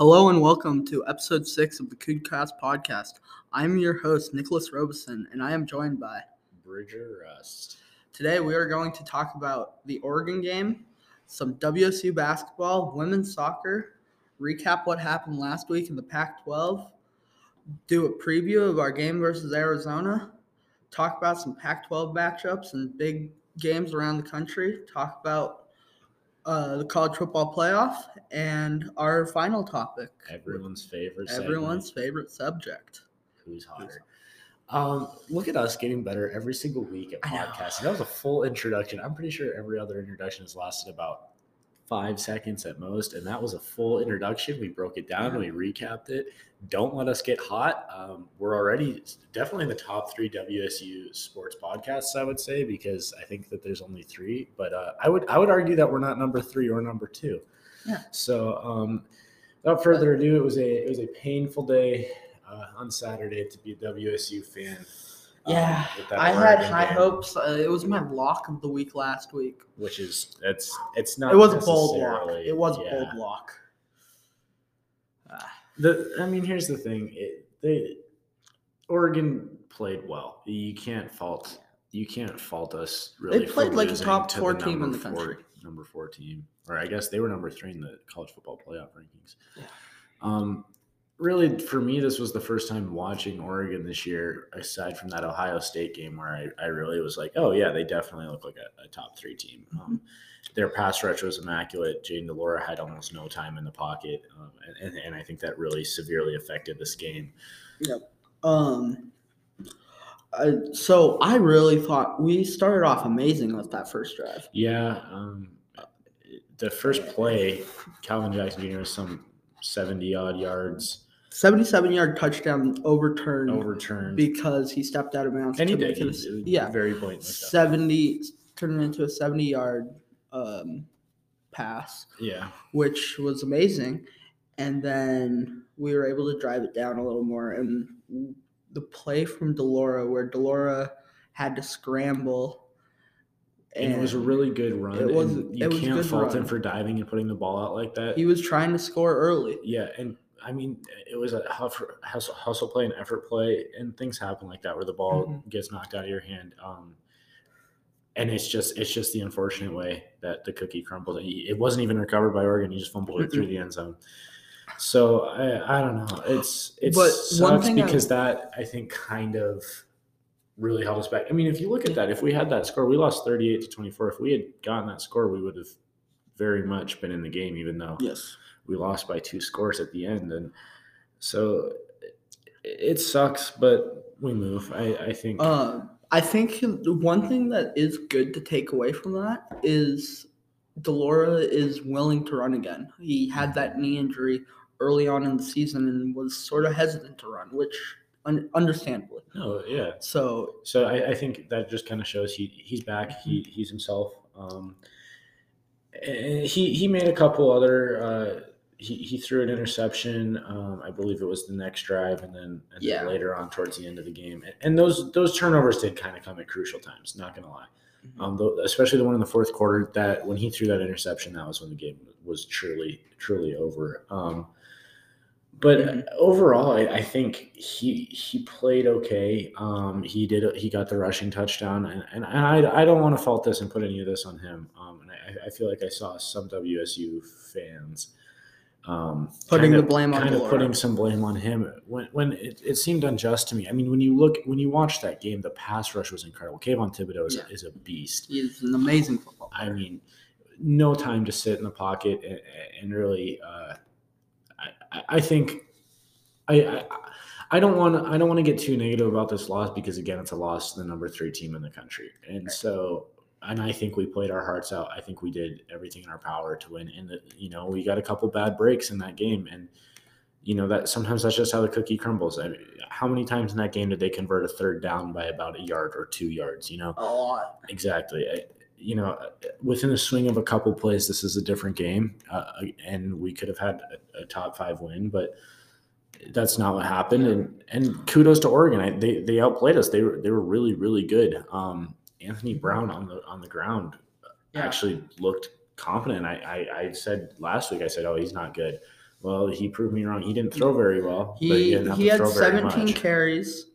Hello and welcome to episode six of the Coodcast podcast. I'm your host, Nicholas Robeson, and I am joined by. Bridger Rust. Today we are going to talk about the Oregon game, some WSU basketball, women's soccer, recap what happened last week in the Pac 12, do a preview of our game versus Arizona, talk about some Pac 12 matchups and big games around the country, talk about uh, the college football playoff, and our final topic. Everyone's favorite. Everyone's segment, favorite subject. Who's hotter? Um, look at us getting better every single week at podcasting. That was a full introduction. I'm pretty sure every other introduction has lasted about five seconds at most, and that was a full introduction. We broke it down, and we recapped it. Don't let us get hot. Um, we're already definitely in the top three WSU sports podcasts, I would say, because I think that there's only three. But uh, I would I would argue that we're not number three or number two. Yeah. So um, without further ado, it was a it was a painful day uh, on Saturday to be a WSU fan. Um, Yeah, that I had high game, hopes. Uh, it was my lock of the week last week. which is it's it's not. It was a bold lock. It was a yeah. bold lock. The I mean, here's the thing. It, they Oregon played well. You can't fault you can't fault us really. for played like a top to four team in the country. Number four team, or I guess they were number three in the college football playoff rankings. Yeah. Um, really, for me, this was the first time watching Oregon this year, aside from that Ohio State game, where I, I really was like, oh yeah, they definitely look like a, a top three team. Um, their pass rush was immaculate. Jayden de Laura had almost no time in the pocket, um, and, and, I think that really severely affected this game. Um. I, so I really thought we started off amazing with that first drive. Yeah, um, the first play, Calvin Jackson Jr. was some seventy odd yards Seventy-seven yard touchdown overturned overturned, because he stepped out of bounds. and he did. a- He- yeah, very blatant. like seventy turned into a seventy yard um, pass. Yeah, which was amazing. And then we were able to drive it down a little more. And the play from de Laura, where de Laura had to scramble, and, it was a really good run. It was- and you it was can't good fault him for diving and putting the ball out like that. he was trying to score early. Yeah, and I mean, it was a hustle, hustle, play and effort play, and things happen like that where the ball Mhm. gets knocked out of your hand. Um, and it's just it's just the unfortunate way that the cookie crumbled. It wasn't even recovered by Oregon; he just fumbled it through the end zone. So I, I don't know. It's But one sucks thing I- because that I think kind of really held us back. I mean, if you look at that, if we had that score, we lost thirty eight to twenty four. If we had gotten that score, we would have very much been in the game, even though Yes. We lost by two scores at the end. And so it, sucks but we move. I, I think Uh, I think the one thing that is good to take away from that is de Laura is willing to run again. He had that knee injury early on in the season and was sort of hesitant to run, which un- understandably. no yeah. So so i, I think that just kind of shows he he's back. He he's himself. Um and he he made a couple other uh he, he threw an interception. Um, I believe it was the next drive, and then and Yeah. then later on towards the end of the game. And, and those those turnovers did kind of come at crucial times. Not gonna lie. Um, though, especially the one in the fourth quarter that when he threw that interception, that was when the game was truly, truly over. Um, but Mhm. overall, I, I think he he played okay. Um, he did he got the rushing touchdown, and, and, and I, I don't want to fault this and put any of this on him. Um, and I, I feel like I saw some WSU fans um, Putting the of- blame on kind of putting some blame on him when when it, it seemed unjust to me. I mean, when you look when you watch that game, the pass rush was incredible. Kayvon Thibodeaux is, Yeah. is a beast. he's an amazing football. I mean, no time to sit in the pocket and, and really. Uh, I- I, think I, I I don't want to I don't want to get too negative about this loss because again, it's a loss to the number three team in the country, and so. And I think we played our hearts out. I think we did everything in our power to win. And that you know we got a couple bad breaks in that game, and you know that sometimes that's just how the cookie crumbles. I mean, how many times in that game did they convert a third down by about a yard or two yards? You know, A lot. Exactly. I- You know, within the swing of a couple plays, this is a different game, uh, and we could have had a, a top five win, but that's not what happened. And and kudos to Oregon. I, they they outplayed us. They were they were really really good. Um, Anthony Brown on the on the ground Yeah. actually looked competent. I, I I said last week. I said, oh, he's not good. Well, he proved me wrong. He didn't throw very well. but He he to had throw very 17 much. carries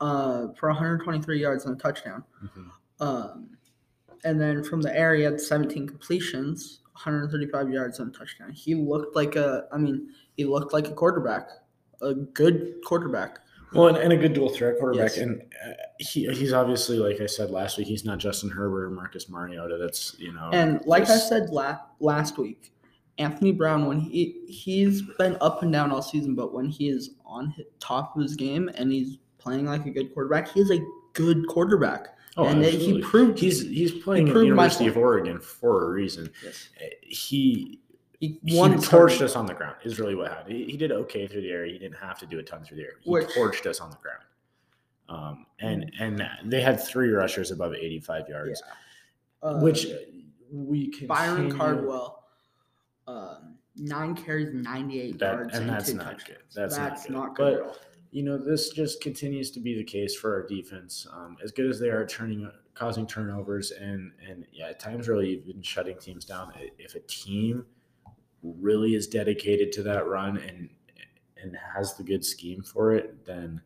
uh, for 123 yards and a touchdown. Mhm. Um, and then from the air, he had 17 completions, 135 yards and a touchdown. He looked like a, I mean, he looked like a quarterback, a good quarterback. Well, and, and a good dual threat quarterback, Yes. and uh, he he's obviously like I said last week, he's not Justin Herbert or Marcus Mariota. That's you know, And like I said la- last week, Anthony Brown, when he he's been up and down all season, but when he is on top of his game and he's playing like a good quarterback, he is a good quarterback. oh, and absolutely. he proved he's he's playing at proved University of. Oregon for a reason. yes. He he he torched us on the ground. Is really what happened. He, he did okay through the air. He didn't have to do a ton through the air. He Which- torched us on the ground. Um, and and they had three rushers above 85 yards, uh, which we can Byron Cardwell, um, nine carries, 98 That- yards, and that's not touchdowns. good. That's not good. not But- good at all. you know, this just continues to be the case for our defense. Um, as good as they are at turning, causing turnovers, and and yeah, at times really even shutting teams down. If a team really is dedicated to that run and and has the good scheme for it, then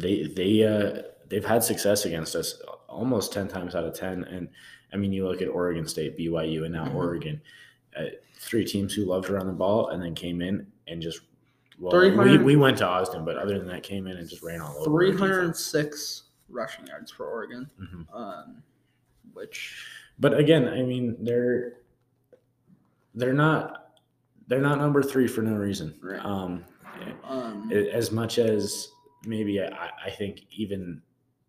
they they uh, they've had success against us almost ten times out of ten. And I mean, you look at Oregon State, BYU, and now Mhm. Oregon, uh, three teams who loved to run the ball and then came in and just. Well, we, we went to Austin, but other than that, came in and just ran all over. our 306 rushing yards for Oregon, Mhm. um, which But again, I mean, they're they're not they're not number three for no reason. Right. Um, um, as much as maybe I, I think even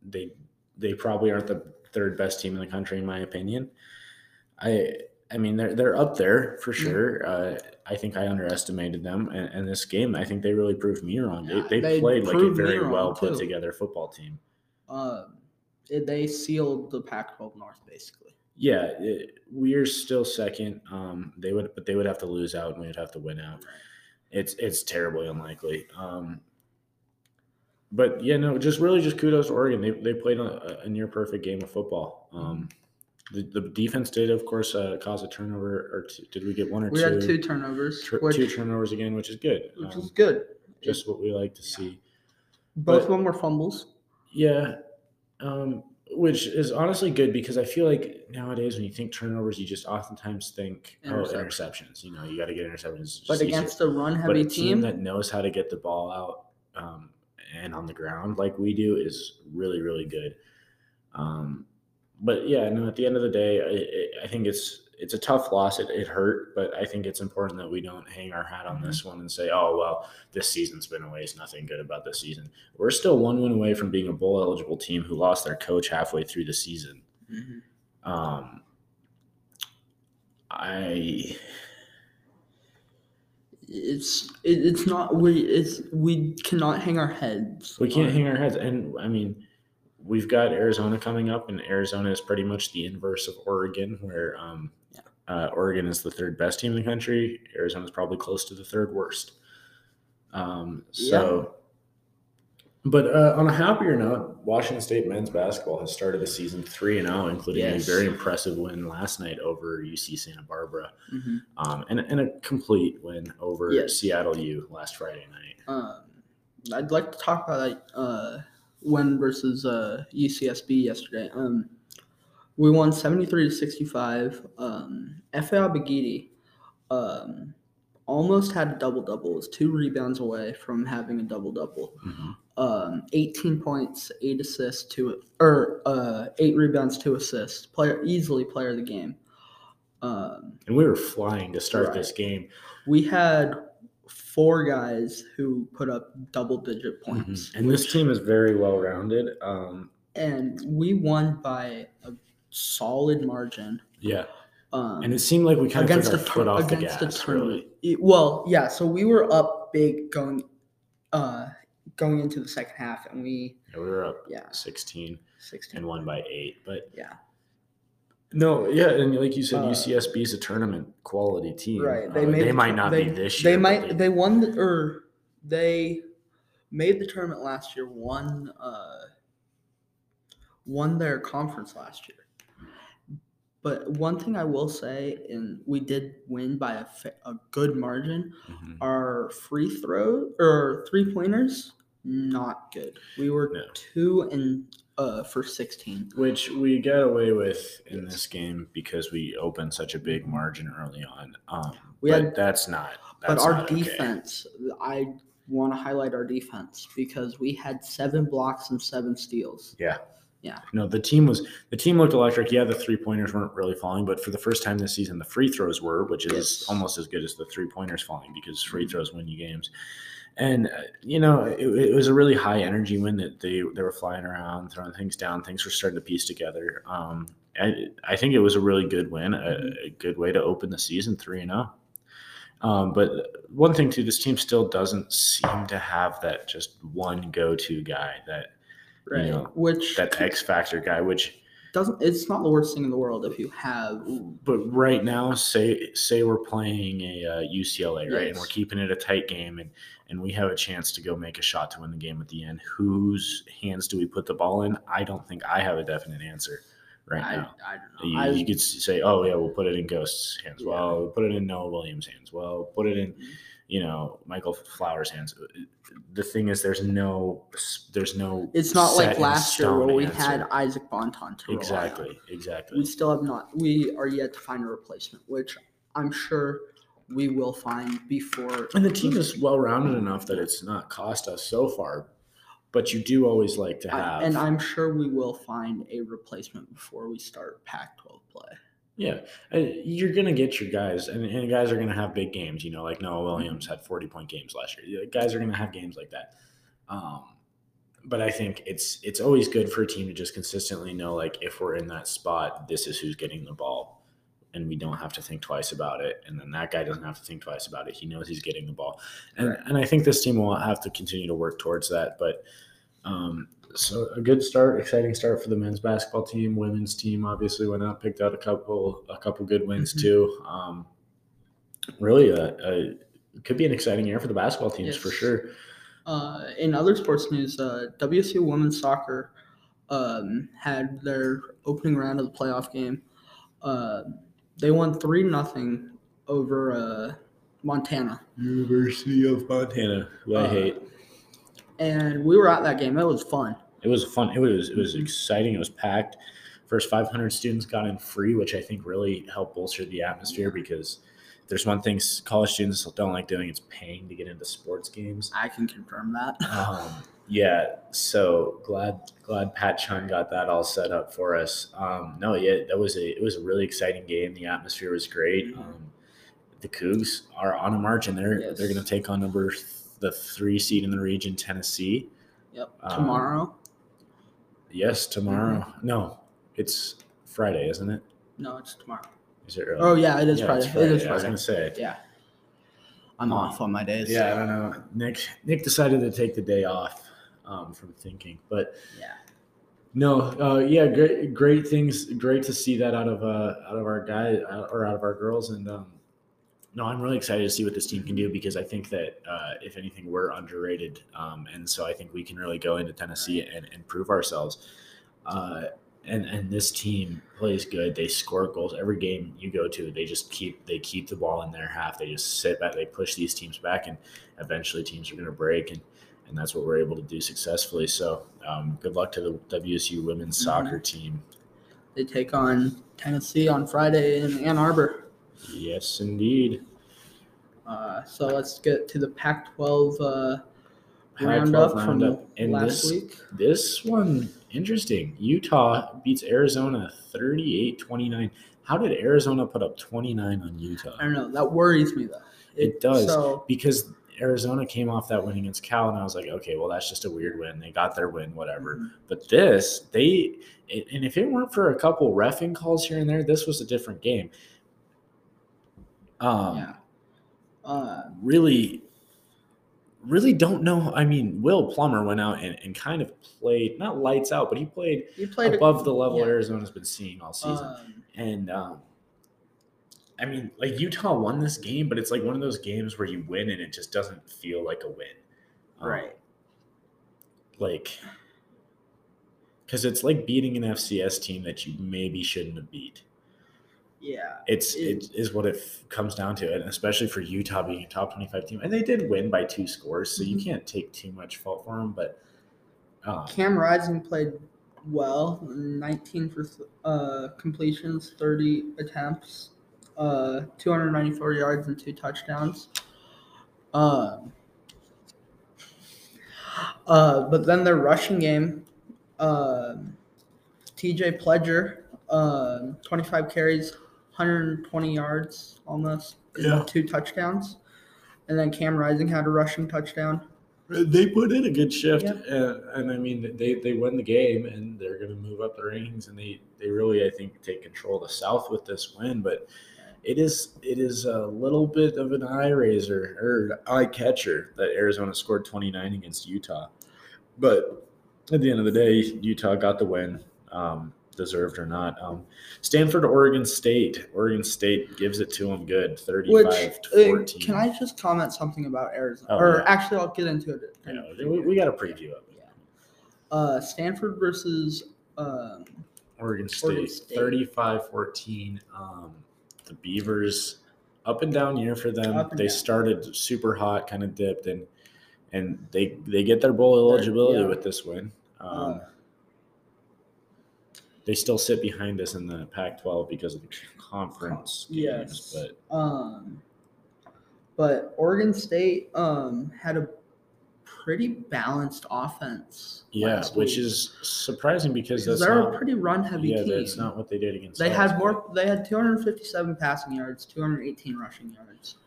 they they probably aren't the third best team in the country in my opinion. I I mean they're they're up there for sure. Uh, I think I underestimated them, and, and this game I think they really proved me wrong. They, they, they played like a very well put too. together football team. um, they sealed the Pac-12 North basically. Yeah, it, we're still second. Um, they would, but they would have to lose out, and we'd have to win out. It's it's terribly unlikely. Um, but yeah, no, just really just kudos to Oregon. They they played a, a near perfect game of football. Um, the, the defense did, of course, uh, cause a turnover, or two, did we get one or We two? had two turnovers, tur- which, two turnovers again, which is good. which Um, is good. just what we like to Yeah. see. Both but- of them were fumbles. Yeah, um, which is honestly good because I feel like nowadays when you think turnovers, you just oftentimes think oh Interceptions. interceptions. You know, you got to get interceptions. But just easier. against a run-heavy team team, that knows how to get the ball out um, and on the ground like we do is really really good. Um, but yeah, no. At the end of the day, I, think it's it's a tough loss. It, it hurt, but I think it's important that we don't hang our hat on this one and say, "Oh well, this season's been a waste. Nothing good about this season." We're still one win away from being a bowl eligible team who lost their coach halfway through the season. Mhm. Um, I it's it, it's not we it's we cannot hang our heads. We can't on- hang our heads. And I mean, we've got Arizona coming up, and Arizona is pretty much the inverse of Oregon, where um, Yeah. uh, Oregon is the third best team in the country. Arizona is probably close to the third worst. Um, so, but uh, on a happier note, Washington State men's basketball has started the season three and zero, including Yes. a very impressive win last night over UC Santa Barbara, Mhm. um, and, and a complete win over Yes. Seattle U last Friday night. Um, I'd like to talk about that uh, win versus uh, UCSB yesterday. Um, we won seventy three to sixty five. Um, Efe Abogidi um, almost had a double double. Was two rebounds away from having a double double. Mhm. Um, eighteen points, eight assists, two or uh, eight rebounds, two assists. Player easily player of the game. Um, And we were flying to start Right. this game. we had four guys who put up double digit Mhm. points. And this team is very well rounded. Um, and we won by a solid margin. yeah, Um, and it seemed like we kind of against took the our foot tur- off the against gas. the really. It- well, yeah. So we were up big going, going into the second half, and we Yeah, we were up yeah, sixteen sixteen. and won by eight. But Yeah, no, yeah, and like you said, Uh, UCSB is a tournament quality team. right. Uh, They made they the might not they, be this They year. but might. They, won the or they made the tournament last year. Won uh, won their conference last year. But one thing I will say, and we did win by a, a good margin. Mhm. Our free throw or three pointers, not good. We were No. two and uh for sixteen. Which we got away with in this game because we opened such a big margin early on. Um, We but had- that's not. But our not okay. defense, I want to highlight our defense because we had seven blocks and seven steals. Yeah. Yeah. No, the team was the team looked electric. Yeah, the three pointers weren't really falling, but for the first time this season, the free throws were, which is Yes. almost as good as the three pointers falling because free throws win you games. And uh, you know, it, it was a really high energy win that they they were flying around, throwing things down. Things were starting to piece together. Um, I, I think it was a really good win, a, a good way to open the season three and zero. Um, but one thing too, this team still doesn't seem to have that just one go-to guy, that Right. You know, Which that X factor guy, which doesn't it's not the worst thing in the world if you have but right now, say say we're playing a uh, UCLA, right, and we're keeping it a tight game, and and we have a chance to go make a shot to win the game at the end. Whose hands do we put the ball in? I don't think I have a definite answer right I, now. I don't know. You, I, you could say, "Oh yeah, we'll put it in Ghost's hands." Yeah. Well, we'll put it in Noah Williams' hands. Well, put it in, Mhm. You know, Michael Flowers' hands. Uh, the thing is, there's no, there's no. it's not like last year where we answer. had Isaac Bonton to exactly, exactly. We still have not. We are yet to find a replacement, which I'm sure we will find before. And the team is well rounded enough that it's not cost us so far. But you do always like to I- have. and I'm sure we will find a replacement before we start Pac-12 play. Yeah, you're gonna get your guys, and, and guys are gonna have big games. You know, like Noah Williams had 40 point games last year. Guys are gonna have games like that. Um, but I think it's it's always good for a team to just consistently know, like, if we're in that spot, this is who's getting the ball, and we don't have to think twice about it. And then that guy doesn't have to think twice about it. He knows he's getting the ball, and Right. and I think this team will have to continue to work towards that. But um, so a good start, exciting start for the men's basketball team. Women's team obviously went out, picked out a couple a couple good wins Mhm. too. Um, really, a, a, it could be an exciting year for the basketball teams for sure. Uh, in other sports news, uh, WSU women's soccer um, had their opening round of the playoff game. Uh, they won three nothing over uh, Montana, University of Montana, who I Uh, hate. And we were at that game. It was fun. It was fun. It was it was exciting. It was packed. First 500 students got in free, which I think really helped bolster the atmosphere because there's one thing college students don't like doing. It's paying to get into sports games. I can confirm that. Um, yeah, so glad glad Pat Chun got that all set up for us. Um, no, yeah, that was a it was a really exciting game. The atmosphere was great. Mhm. Um, the Cougs are on a march and They're Yes. they're going to take on number the three seed in the region, Tennessee. Yep. Um, Tomorrow. Yes, tomorrow. No, it's Friday, isn't it? No, it's tomorrow. Is it early? Oh yeah, it is Yeah, Friday. it's It is I was gonna say. Yeah. I'm off on my days. Yeah, I don't know. Nick Nick decided to take the day off um, from thinking, but Yeah. no, uh, yeah, great, great things. Great to see that out of uh, out of our guy uh, or out of our girls, and um, no, I'm really excited to see what this team can do because I think that uh, if anything, we're underrated, um, and so I think we can really go into Tennessee and, and prove ourselves. Uh, and and this team plays good. They score goals every game you go to. They just keep they keep the ball in their half. They just sit back. They push these teams back, and eventually teams are going to break. And and that's what we're able to do successfully. So um, good luck to the WSU women's Mhm. soccer team. They take on Tennessee on Friday in Ann Arbor. Yes, indeed. Uh, so let's get to the Pac-12 uh, Pac-12 roundup from. And last this- week. This one interesting. Utah beats Arizona 38-29. How did Arizona put up 29 on Utah? I don't know. That worries me though. It does. So because Arizona came off that win against Cal, and I was like, okay, well, that's just a weird win. They got their win, whatever. Mhm. But this, they, and if it weren't for a couple refing calls here and there, this was a different game. Um, yeah. Uh, really, really don't know. I mean, Will Plummer went out and, and kind of played not lights out, but he played you played above the level yeah. Arizona's been seeing all season. Um, And um, I mean, like Utah won this game, but it's like one of those games where you win and it just doesn't feel like a win. Um, right. Like, because it's like beating an FCS team that you maybe shouldn't have beat. Yeah. It's It- it is what it f- comes down to, and especially for Utah being a top twenty five team, and they did win by two scores, so you Mhm. can't take too much fault for them. But um, Cam Rising played well, 19 for uh, completions, 30 attempts, uh, 294 yards, and two touchdowns. Um, uh, but then their rushing game, um TJ Pledger, um 25 carries, 120 yards almost, Yeah. two touchdowns. And then Cam Rising had a rushing touchdown. they put in a good shift, Yeah. and, and I mean they they win the game, and they're going to move up the rankings, and they they really I think take control of the South with this win, but. It is it is a little bit of an eye raiser or eye catcher that Arizona scored 29 against Utah. But at the end of the day, Utah got the win, um, deserved or not. Um, Stanford, Oregon State. Oregon State gives it to them good, 35 Which to uh, 14. can I just comment something about Arizona? Oh, or yeah. actually, I'll get into it. Know, we, we got a preview of it. Uh, Stanford versus um, Oregon State, Oregon State. 35 14. Um, the Beavers, up and down year for them. They down. started super hot, kind of dipped, and and they they get their bowl eligibility yeah. with this win. Um, uh, they still sit behind us in the Pac-12 because of the conference games, yes. but um, but Oregon State um had a pretty balanced offense. yeah, which is surprising because because that's they're not, a pretty run heavy yeah, team. that's not what they did against. they had more. They had 257 passing yards, 218 rushing yards.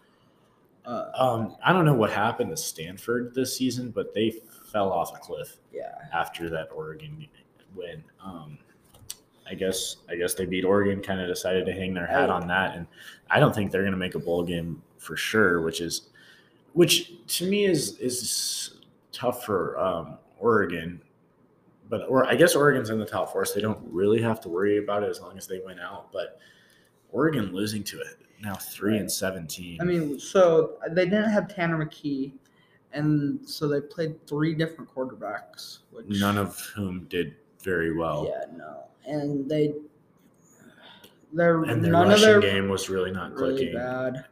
Uh, Um, I don't know what happened to Stanford this season, but they fell off a cliff yeah. after that Oregon win. Um, I guess I guess they beat Oregon, kind of decided to hang their hat on that, and I don't think they're going to make a bowl game for sure. Which is, which to me is is tough for um, Oregon, but or I guess Oregon's in the top four, so they don't really have to worry about it as long as they win out. But Oregon losing to it now three and seventeen. I mean, so they didn't have Tanner McKee, and so they played three different quarterbacks. Which none of whom did very well. Yeah, no, and they they're And their none of rushing their game was really not really clicking. bad.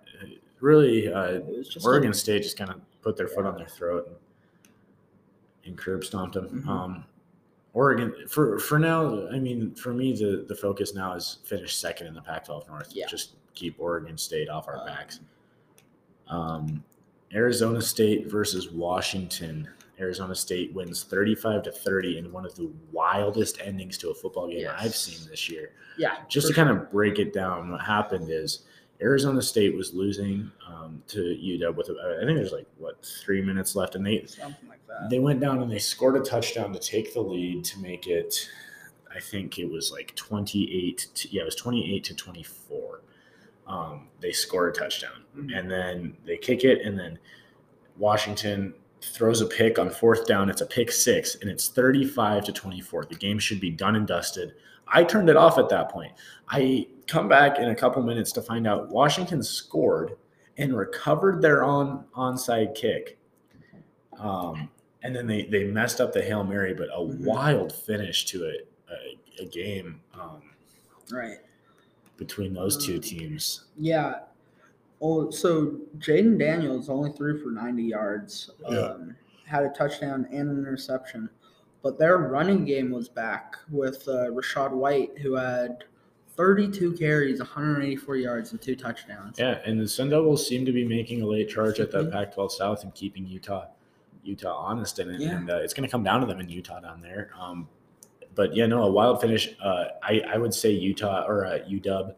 Really, uh, Oregon like- State just kind of put their foot Yeah. on their throat and, and curb stomped them. Mhm. Um, Oregon for for now. I mean, for me, the the focus now is finish second in the Pac-12 North. Yeah. Just keep Oregon State off our Um, backs. Um, Arizona State versus Washington. Arizona State wins 35 to 30 in one of the wildest endings to a football game I've seen this year yeah, just to kind of break it down, what happened is Arizona State was losing um, to UW with uh, I think there's like what three minutes left, and they something like that. they went down and they scored a touchdown to take the lead to make it. I think it was like 28. To, yeah, it was 28 to 24. Um, they score a touchdown Mhm. and then they kick it, and then Washington throws a pick on fourth down. It's a pick six, and it's 35 to 24. The game should be done and dusted. I turned it off at that point. I come back in a couple minutes to find out Washington scored and recovered their on onside kick. Um, and then they, they messed up the Hail Mary, but a Mhm. wild finish to a, a, a game um, right. between those two Um, teams. Yeah. Oh, so Jayden Daniels only threw for 90 yards, Yeah. um, had a touchdown and an interception, but their running game was back with uh, Rachaad White, who had 32 carries, 184 yards, and two touchdowns. Yeah, and the Sun Devils seem to be making a late charge at that Mhm. Pac-12 South and keeping Utah Utah honest in it, Yeah. and uh, it's going to come down to them in Utah down there. Um, but yeah, no, a wild finish. Uh, I I would say Utah or uh, UW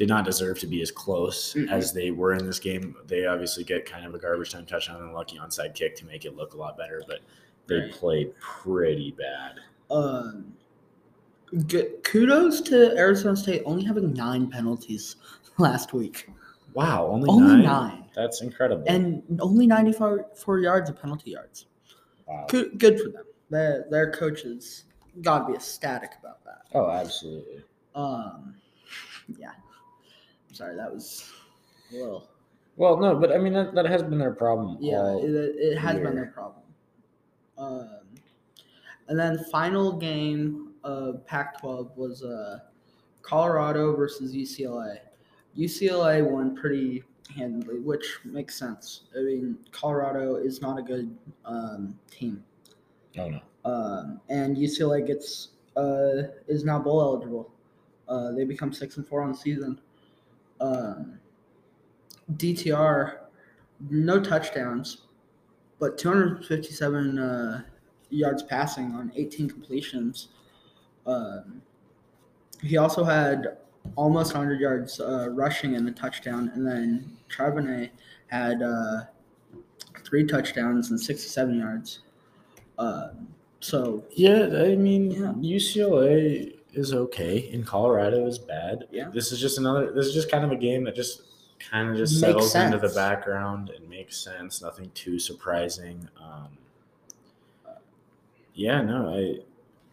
did not deserve to be as close Mm-mm. as they were in this game. They obviously get kind of a garbage time touchdown and a lucky onside kick to make it look a lot better, but they Right. played pretty bad. Um, kudos to Arizona State only having nine penalties last week. Wow, only, Only nine? nine. That's incredible. And only 94 yards of penalty yards. wow. Good, good for them. Their, their coaches got to be ecstatic about that. Oh, absolutely. Um, yeah. Sorry, that was a little. Well, no, but I mean that, that has been their problem. Yeah, it, it has been their problem. Um, and then final game of Pac-12 was uh, Colorado versus UCLA. UCLA won pretty handedly, which makes sense. I mean, Colorado is not a good um, team, Oh no. um, and UCLA gets uh, is now bowl eligible. Uh, they become six and four on the season. Um, DTR, no touchdowns, but 257 uh, yards passing on 18 completions. Um, he also had almost 100 yards uh, rushing and a touchdown, and then Charbonnet had uh, three touchdowns and 67 yards. Um so Yeah, I mean Yeah. UCLA is okay and Colorado is bad. Yeah. This is just another this is just kind of a game that just kind of just Makes settles into the background and makes sense. Nothing too surprising. Um, yeah, no, I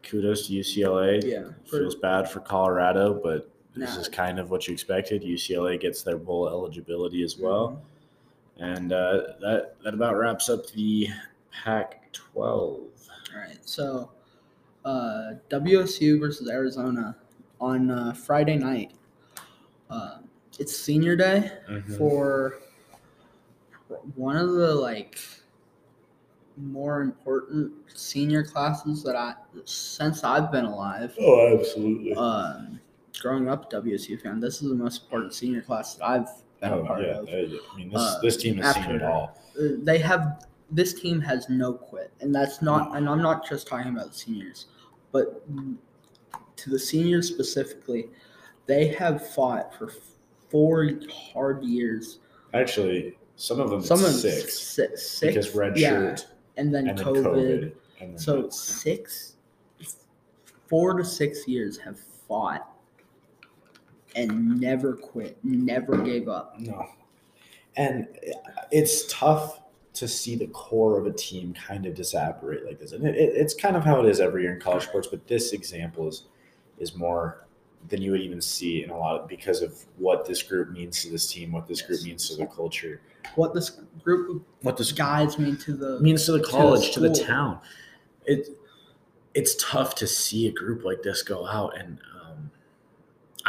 kudos to UCLA. yeah, for- Feels bad for Colorado, but this Nah. is kind of what you expected. UCLA gets their bowl eligibility as well. And uh, that that about wraps up the Pac-12. All right. So, uh, WSU versus Arizona on uh, Friday night. Uh, it's senior day Mhm. for one of the like more important senior classes that I since I've been alive. Oh, absolutely. Um, growing up a WSU fan, this is the most important senior class that I've been a Oh, part yeah. of. I mean, this, Uh, this team has seen it all. Uh, they have this team has no quit and that's not and i'm not just talking about the seniors but to the seniors specifically they have fought for four hard years Actually, some of them some of six, six, six because red yeah, shirt and then and then COVID. COVID. and then so six four to six years have fought and never quit never gave up No. And it's tough to see the core of a team kind of disaparate like this. And it, it, it's kind of how it is every year in college sports, but this example is is more than you would even see in a lot of because of what this group means to this team, what this group means to the culture, what this group what this guys mean to the means to the college, to the school. town. It it's tough to see a group like this go out, and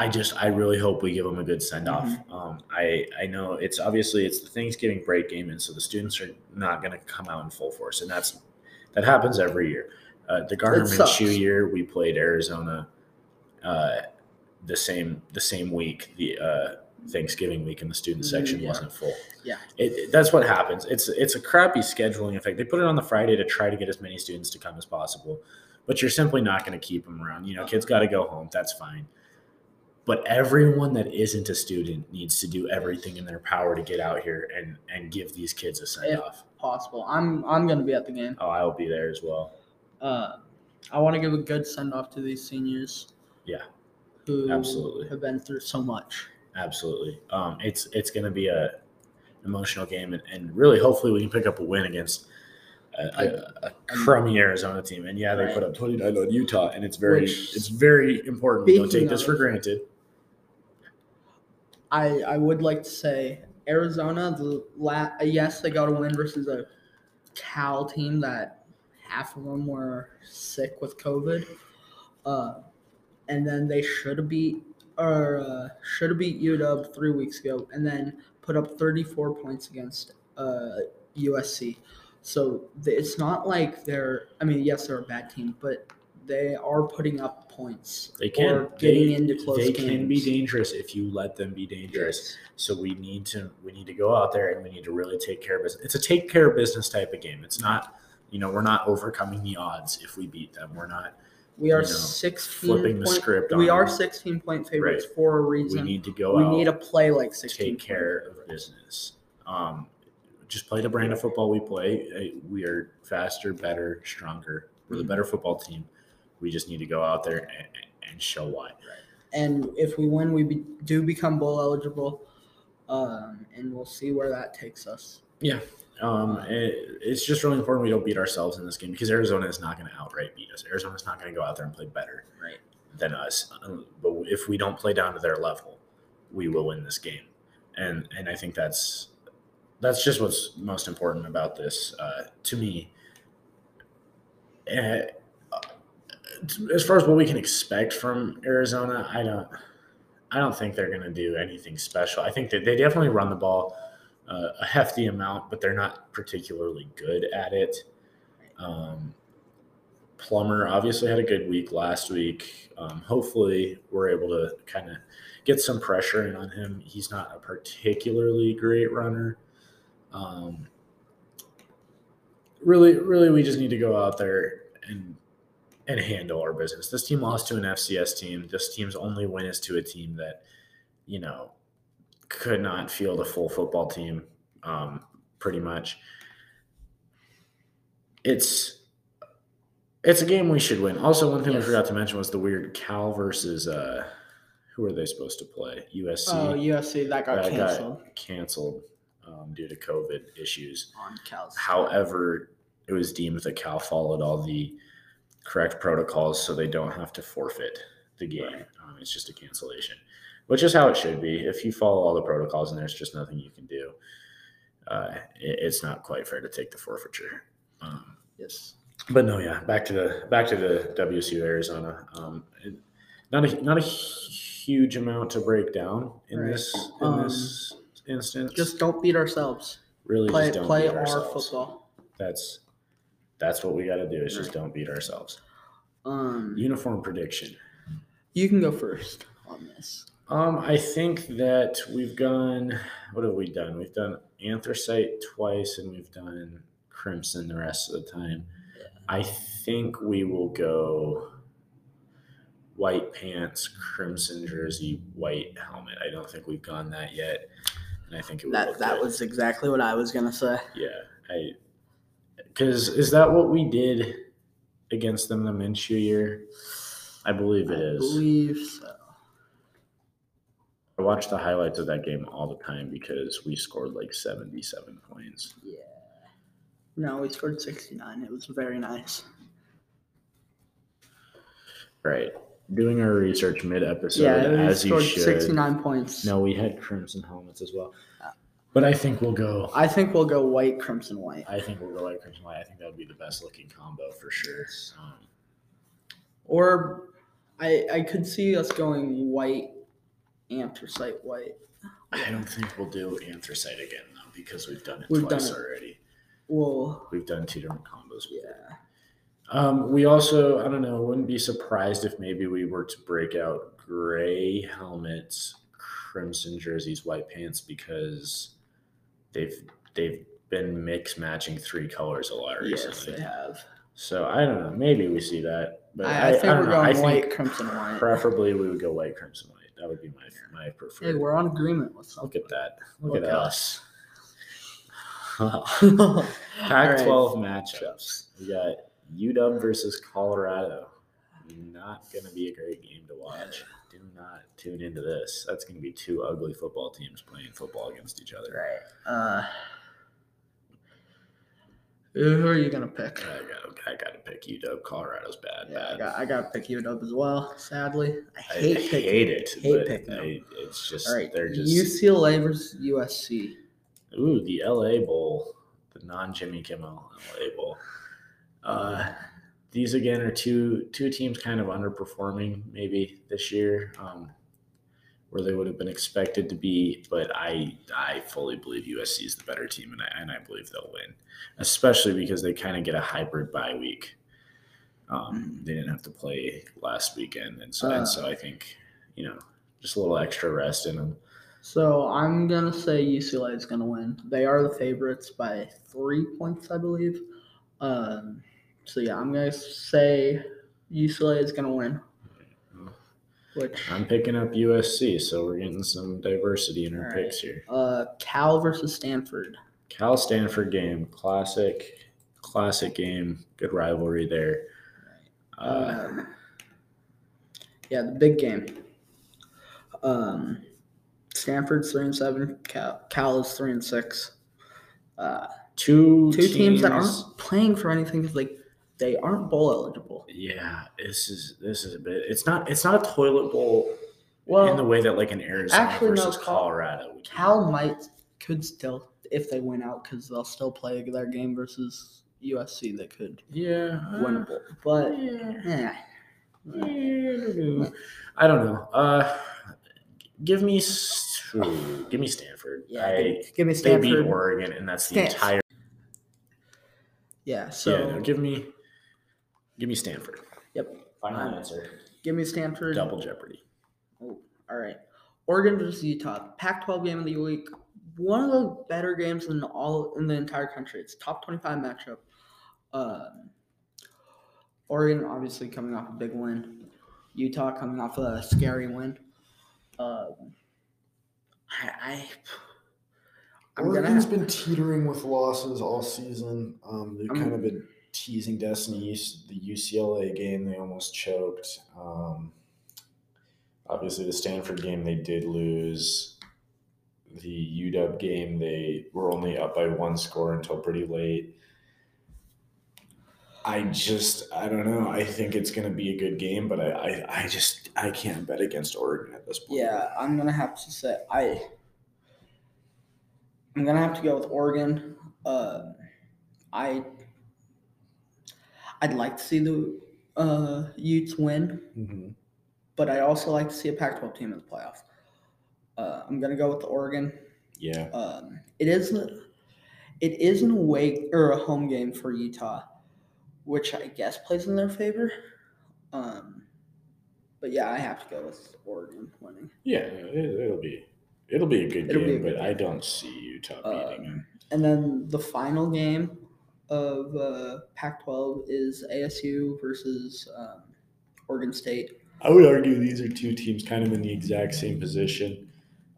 I just I really hope we give them a good send off. Mm-hmm. Um, I I know it's obviously it's the Thanksgiving break game, and so the students are not going to come out in full force, and that's that happens every year. Uh, the Gardner. Minshew year, we played Arizona uh, the same the same week. The uh, Thanksgiving week and the student Mhm, section yeah. wasn't full. Yeah. It, it- that's what happens. It's it's a crappy scheduling effect. They put it on the Friday to try to get as many students to come as possible, but you're simply not going to keep them around. You know, kids got to go home. That's fine. But everyone that isn't a student needs to do everything in their power to get out here and and give these kids a send off. possible. I'm I'm gonna be at the game. Oh, I will be there as well. Uh, I want to give a good send off to these seniors. Yeah, who absolutely. have been through so much. Absolutely. Um, it's it's going to be a emotional game, and, and really, hopefully, we can pick up a win against a, a, a crummy Arizona team. And yeah, they Right. put up twenty nine on Utah, and it's very Which- it's very important. We don't take this for granted. I I would like to say Arizona. The la- yes, they got a win versus a Cal team that half of them were sick with COVID. Uh, and then they should have beat or uh, should have beat UW three weeks ago, and then put up 34 points against uh, USC. So it's not like they're. I mean, yes, they're a bad team, but they are putting up points. They can or getting they, into close They games. can be dangerous if you let them be dangerous. So we need to we need to go out there and we need to really take care of business. It's a take care of business type of game. It's not you know we're not overcoming the odds if we beat them. We're not We are you know, 16 flipping the script We are them. 16 point favorites Right. for a reason. We need, to go out. We need to play like 16. take care of business. Um, just play the brand of football we play. We are faster, better, stronger. We're the Mhm. better football team. We just need to go out there and, and show why. And if we win, we be, do become bowl eligible. Um, and we'll see where that takes us. Yeah. Um, it, it's just really important we don't beat ourselves in this game because Arizona is not going to outright beat us. Arizona's not going to go out there and play better Right. than us. Um, But if we don't play down to their level, we will win this game. And and I think that's that's just what's most important about this uh, to me. Uh, as far as what we can expect from Arizona, I don't. I don't think they're going to do anything special. I think that they definitely run the ball uh, a hefty amount, but they're not particularly good at it. Um, Plummer obviously had a good week last week. Um, hopefully, we're able to kind of get some pressure in on him. He's not a particularly great runner. Um, really, really, we just need to go out there and and handle our business. This team lost to an FCS team. This team's only win is to a team that, you know, could not field a full football team, um, pretty much. It's it's a game we should win. Also, one thing Yes. we forgot to mention was the weird Cal versus uh, who are they supposed to play? USC Oh, USC that got that canceled got canceled um, due to COVID issues. on Cal's. However, it was deemed that Cal followed all the correct protocols, so they don't have to forfeit the game. Right. Um, it's just a cancellation, which is how it should be. If you follow all the protocols and there's just nothing you can do, uh, it, it's not quite fair to take the forfeiture. Um, Yes. but no, yeah, back to the back to the WSU Arizona. Um, it, not a not a huge amount to break down in Right. this in Um, this instance. Just don't beat ourselves. really Play just don't play our football. That's that's what we got to do. Is just don't beat ourselves. Um, Uniform prediction. you can go first on this. Um, I think that we've gone. What have we done? We've done anthracite twice, and we've done crimson the rest of the time. I think we will go white pants, crimson jersey, white helmet. I don't think we've gone that yet, and I think it That that good. was exactly what I was gonna say. yeah. I because is that what we did against them the Minshew year? I believe it I is. believe so. I watch the highlights of that game all the time because we scored like 77 points. Yeah. No, we scored 69. It was very nice. Right. Doing our research mid episode yeah, as you scored should. 69 points. No, we had crimson helmets as well. Ah. But I think we'll go. I think we'll go white, crimson, white. I think we'll go white crimson white. I think that would be the best looking combo for sure. Um, Or I I could see us going white, anthracite white. I don't think we'll do anthracite again though because we've done it We've twice done it. already. Well, We've done two different combos. yeah. Um, we also, I don't know, wouldn't be surprised if maybe we were to break out gray helmets, crimson jerseys, white pants because they've they've been mix matching three colors a lot Yes, recently. they have. So I don't know, maybe we see that, but I, I think don't we're know. going I think white, crimson, white. Preferably, we would go white, crimson, white. That would be my my Hey, preferred. we're on agreement with Look something. at that! Look, Look at at us. All Pac-12 right. matchups. We got UW versus Colorado. Not going to be a great game to watch. Do not tune into this. That's going to be two ugly football teams playing football against each other. Right. Uh, who are you gonna pick? I got, I got to pick UW. Colorado's bad. Yeah, I got I got to pick UW as well. Sadly, I hate it. I hate it, hate picking. I, it's just All right, they're just UCLA versus USC. ooh the LA Bowl, the non Jimmy Kimmel LA Bowl. Uh, these again are two two teams kind of underperforming maybe this year, um, where they would have been expected to be. But I I fully believe USC is the better team, and I and I believe they'll win, especially because they kind of get a hybrid bye week. Um, they didn't have to play last weekend, and so and so I think you know just a little extra rest in them. So I'm gonna say UCLA is gonna win. They are the favorites by three points, I believe. Um, so yeah, I'm gonna say UCLA is gonna win. Which I'm picking up USC, so we're getting some diversity in our right. picks here. uh, Cal versus Stanford. Cal Stanford game, classic, classic game, good rivalry there. Uh, Um, yeah, the big game. Um, Stanford's three and seven. Cal, Cal is three and six. Uh, two two teams, that aren't playing for anything because like they aren't bowl eligible. Yeah, this is this is a bit. It's not it's not a toilet bowl Well, in the way that like an Arizona actually, versus Cal- Colorado. be. Cal might could still if they win out because they'll still play their game versus USC. They could yeah, win a bowl, but yeah. eh. I don't know. Uh, give me give me Stanford. Yeah, I, give, me they beat Stanford. Oregon, and that's the entire. Yeah, so yeah, no, give me, give me Stanford. Yep. Final Um, answer. give me Stanford. Double Jeopardy. Oh, all right. Oregon versus Utah, Pac-12 game of the week. One of the better games in all in the entire country. It's top 25 matchup. Um, Oregon obviously coming off a big win. Utah coming off a scary win. Um, I, I I'm gonna been teetering with losses all season. Um, they've I'm- kind of been teasing destiny. The UCLA game, they almost choked. Um, obviously, the Stanford game, they did lose. The UW game, they were only up by one score until pretty late. I just, I don't know. I think it's going to be a good game, but I, I, I just, I can't bet against Oregon at this point. yeah, I'm gonna have to say I. I'm gonna have to go with Oregon. Um I. I'd like to see the uh, Utes win. Mhm. but I also like to see a Pac-12 team in the playoffs. Uh, I'm gonna go with the Oregon. Yeah. Um, it is it is an away or a home game for Utah, which I guess plays in their favor. Um, but yeah, I have to go with Oregon winning. Yeah, it, it'll be, it'll be a good It'll be a game, good but I don't see Utah beating Um, them. And then the final game of uh, Pac-12 is ASU versus um, Oregon State. I would argue these are two teams kind of in the exact same position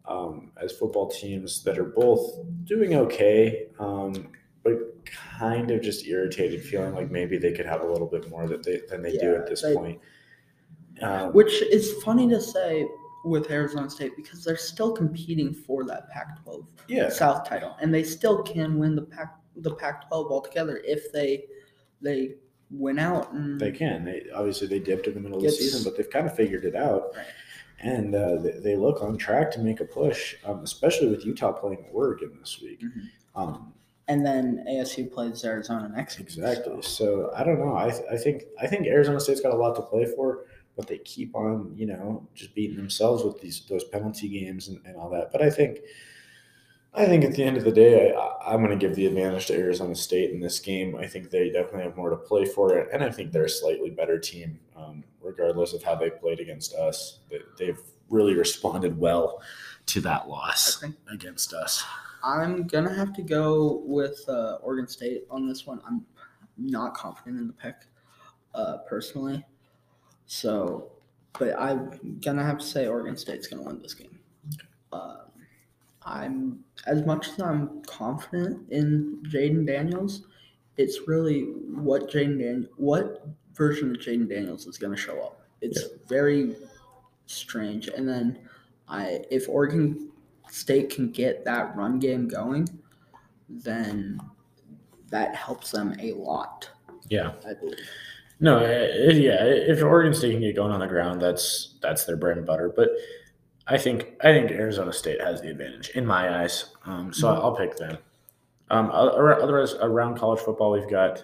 um, as football teams that are both doing okay, um, but kind of just irritated, feeling like maybe they could have a little bit more that they, than they do at this they- point. Um, Which is funny to say with Arizona State because they're still competing for that Pac-12 yeah, South title, and they still can win the Pac the Pac-12 altogether if they they win out. And they can. They obviously they dipped in the middle of the season, but they've kind of figured it out. Right. And uh, they, they look on track to make a push, um, especially with Utah playing Oregon this week. Mhm. Um, and then ASU plays Arizona next. week, Exactly. so- So I don't know. I, th- I think I think Arizona State's got a lot to play for, but they keep on you know just beating themselves with these those penalty games and, and all that. But I think I think at the end of the day, I, I'm going to give the advantage to Arizona State in this game. I think they definitely have more to play for it, and I think they're a slightly better team, um, regardless of how they played against us. They, they've really responded well to that loss against us. I'm gonna have to go with uh, Oregon State on this one. I'm not confident in the pick, uh, personally. So, but I'm gonna have to say Oregon State's gonna win this game. Um, I'm as much as I'm confident in Jayden Daniels. It's really what Jayden Dan- what version of Jayden Daniels is gonna show up. It's very strange. And then I, if Oregon State can get that run game going, then that helps them a lot. Yeah. I believe. No, i- i- yeah. If Oregon State can get going on the ground, that's that's their bread and butter. But I think I think Arizona State has the advantage in my eyes. Um, so I'll pick them. Um, otherwise, around college football, we've got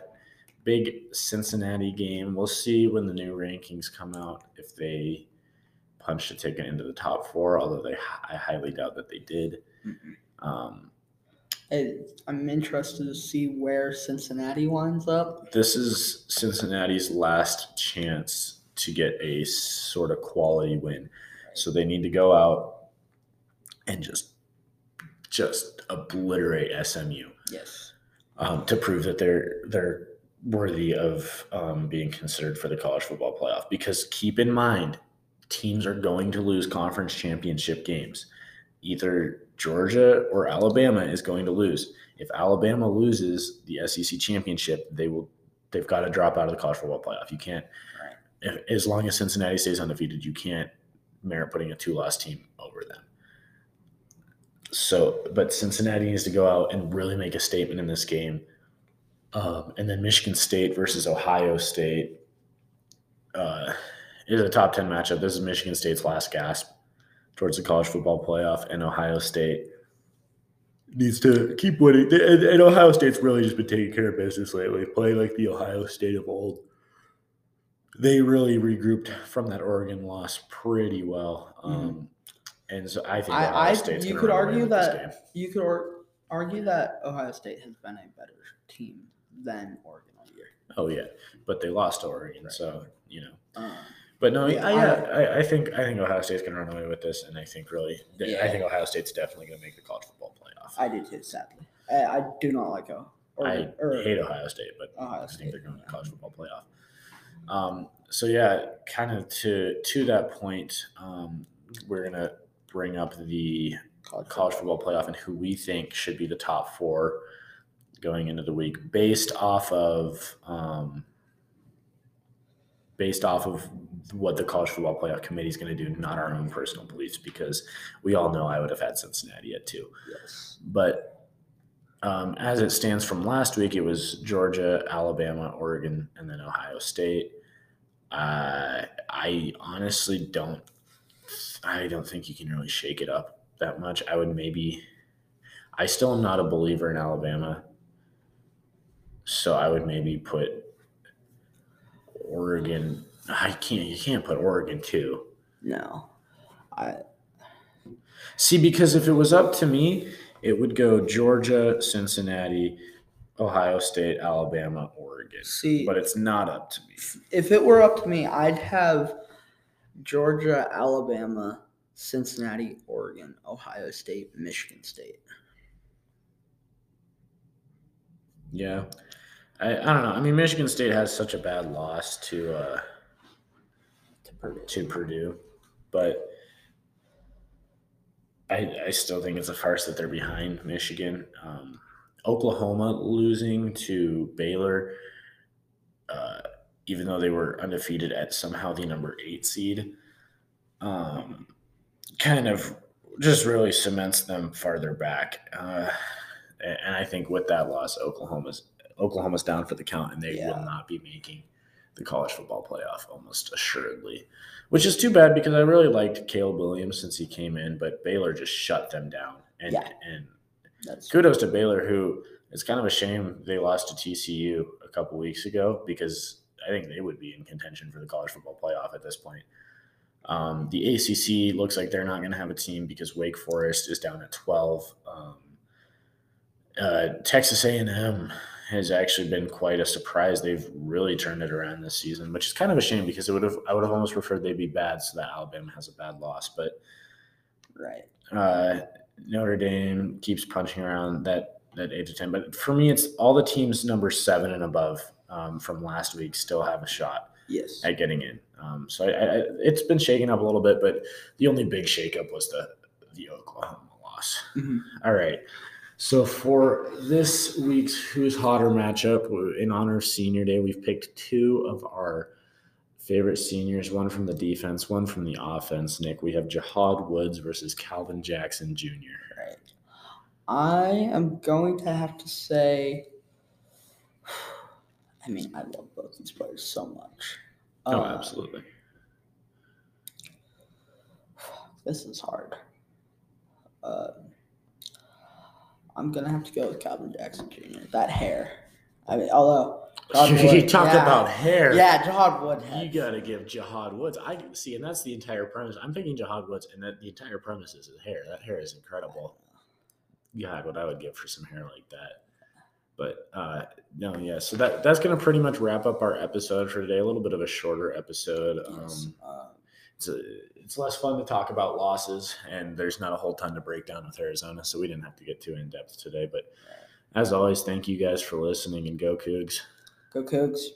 big Cincinnati game. We'll see when the new rankings come out if they punched a ticket into the top four. Although they, I highly doubt that they did. Mhm. Um, I'm interested to see where Cincinnati winds up. this is Cincinnati's last chance to get a sort of quality win. So they need to go out and just just obliterate SMU Yes. um, to prove that they're they're worthy of um, being considered for the college football playoff. Because keep in mind, teams are going to lose conference championship games. Either Georgia or Alabama is going to lose. If Alabama loses the SEC championship, they will they've got to drop out of the college football playoff. You can't Right. if- as long as Cincinnati stays undefeated, you can't merit putting a two loss team over them. So, but Cincinnati needs to go out and really make a statement in this game. Um, and then Michigan State versus Ohio State uh, is a top 10 matchup. This is Michigan State's last gasp towards the college football playoff, and Ohio State needs to keep winning. And, and Ohio State's really just been taking care of business lately, playing like the Ohio State of old. They really regrouped from that Oregon loss pretty well. Um, and so I think I- Ohio I- you could argue that- You could or- argue that Ohio State has been a better team than Oregon all year. Oh yeah, but they lost to Oregon, Right. so you know. Um, But no, Yeah, I, I, I, I think I think Ohio State's gonna run away with this, and I think really, I think Ohio State's definitely gonna make the college football playoff. I do too, sadly. I, I do not like O- I Oregon, or hate Ohio State, but Ohio I think they're going to the college football playoff. Um, so yeah, kind of to to that point, um, we're gonna bring up the College college football playoff and who we think should be the top four going into the week, based off of um, based off of what the college football playoff committee is going to do, not our own personal beliefs, because we all know I would have had Cincinnati at two. Yes. But um, as it stands from last week, it was Georgia, Alabama, Oregon, and then Ohio State. Uh, I honestly don't. I don't think you can really shake it up that much. I would maybe. I still am not a believer in Alabama, so I would maybe put Oregon. I can't. You can't put Oregon too. No. I See, because if it was up to me, it would go Georgia, Cincinnati, Ohio State, Alabama, Oregon. see But it's not up to me. if it were up to me, I'd have Georgia, Alabama, Cincinnati, Oregon, Ohio State, Michigan State. Yeah. I, I don't know. I mean, Michigan State has such a bad loss to uh, To Purdue. to Purdue, but I I still think it's a farce that they're behind Michigan. Um, Oklahoma losing to Baylor, uh, even though they were undefeated at somehow the number eight seed, um, kind of just really cements them farther back. Uh, and I think with that loss, Oklahoma's Oklahoma's down for the count, and they Yeah. will not be making the college football playoff almost assuredly, which is too bad because I really liked Caleb Williams since he came in, but Baylor just shut them down. And Yeah. and That's kudos to Baylor, who it's kind of a shame they lost to TCU a couple weeks ago because I think they would be in contention for the college football playoff at this point. Um, the ACC looks like they're not going to have a team because Wake Forest is down at twelve. Um, uh, Texas A&M has actually been quite a surprise. They've really turned it around this season, which is kind of a shame because it would have I would have almost preferred they be bad so that Alabama has a bad loss, but right. uh, Notre Dame keeps punching around that that eight to ten. But for me, it's all the teams number seven and above um, from last week still have a shot Yes. at getting in. Um, so I, I, it's been shaken up a little bit, but the only big shakeup was the the Oklahoma loss. Mhm. All right. So for this week's Who's Hotter matchup, in honor of Senior Day, we've picked two of our favorite seniors, one from the defense, one from the offense. Nick, we have Jahad Woods versus Calvin Jackson Jr. Right. I am going to have to say. I mean, I love both these players so much. Oh, Uh, absolutely. This is hard. Uh, I'm gonna have to go with Calvin Jackson Jr. That hair. I mean, although Jahad you Wood- talk yeah. about hair. yeah, Jahad Wood. You got to give Jahad Woods. I see, and that's the entire premise. I'm thinking Jahad Woods, and that the entire premise is his hair. That hair is incredible. God, what I would give for some hair like that. But uh, no, yeah. So that that's gonna pretty much wrap up our episode for today. A little bit of a shorter episode. Yes, Um, uh, it's a, it's less fun to talk about losses, and there's not a whole ton to break down with Arizona, so we didn't have to get too in depth today. But as always, thank you guys for listening, and go Cougs. Go Cougs.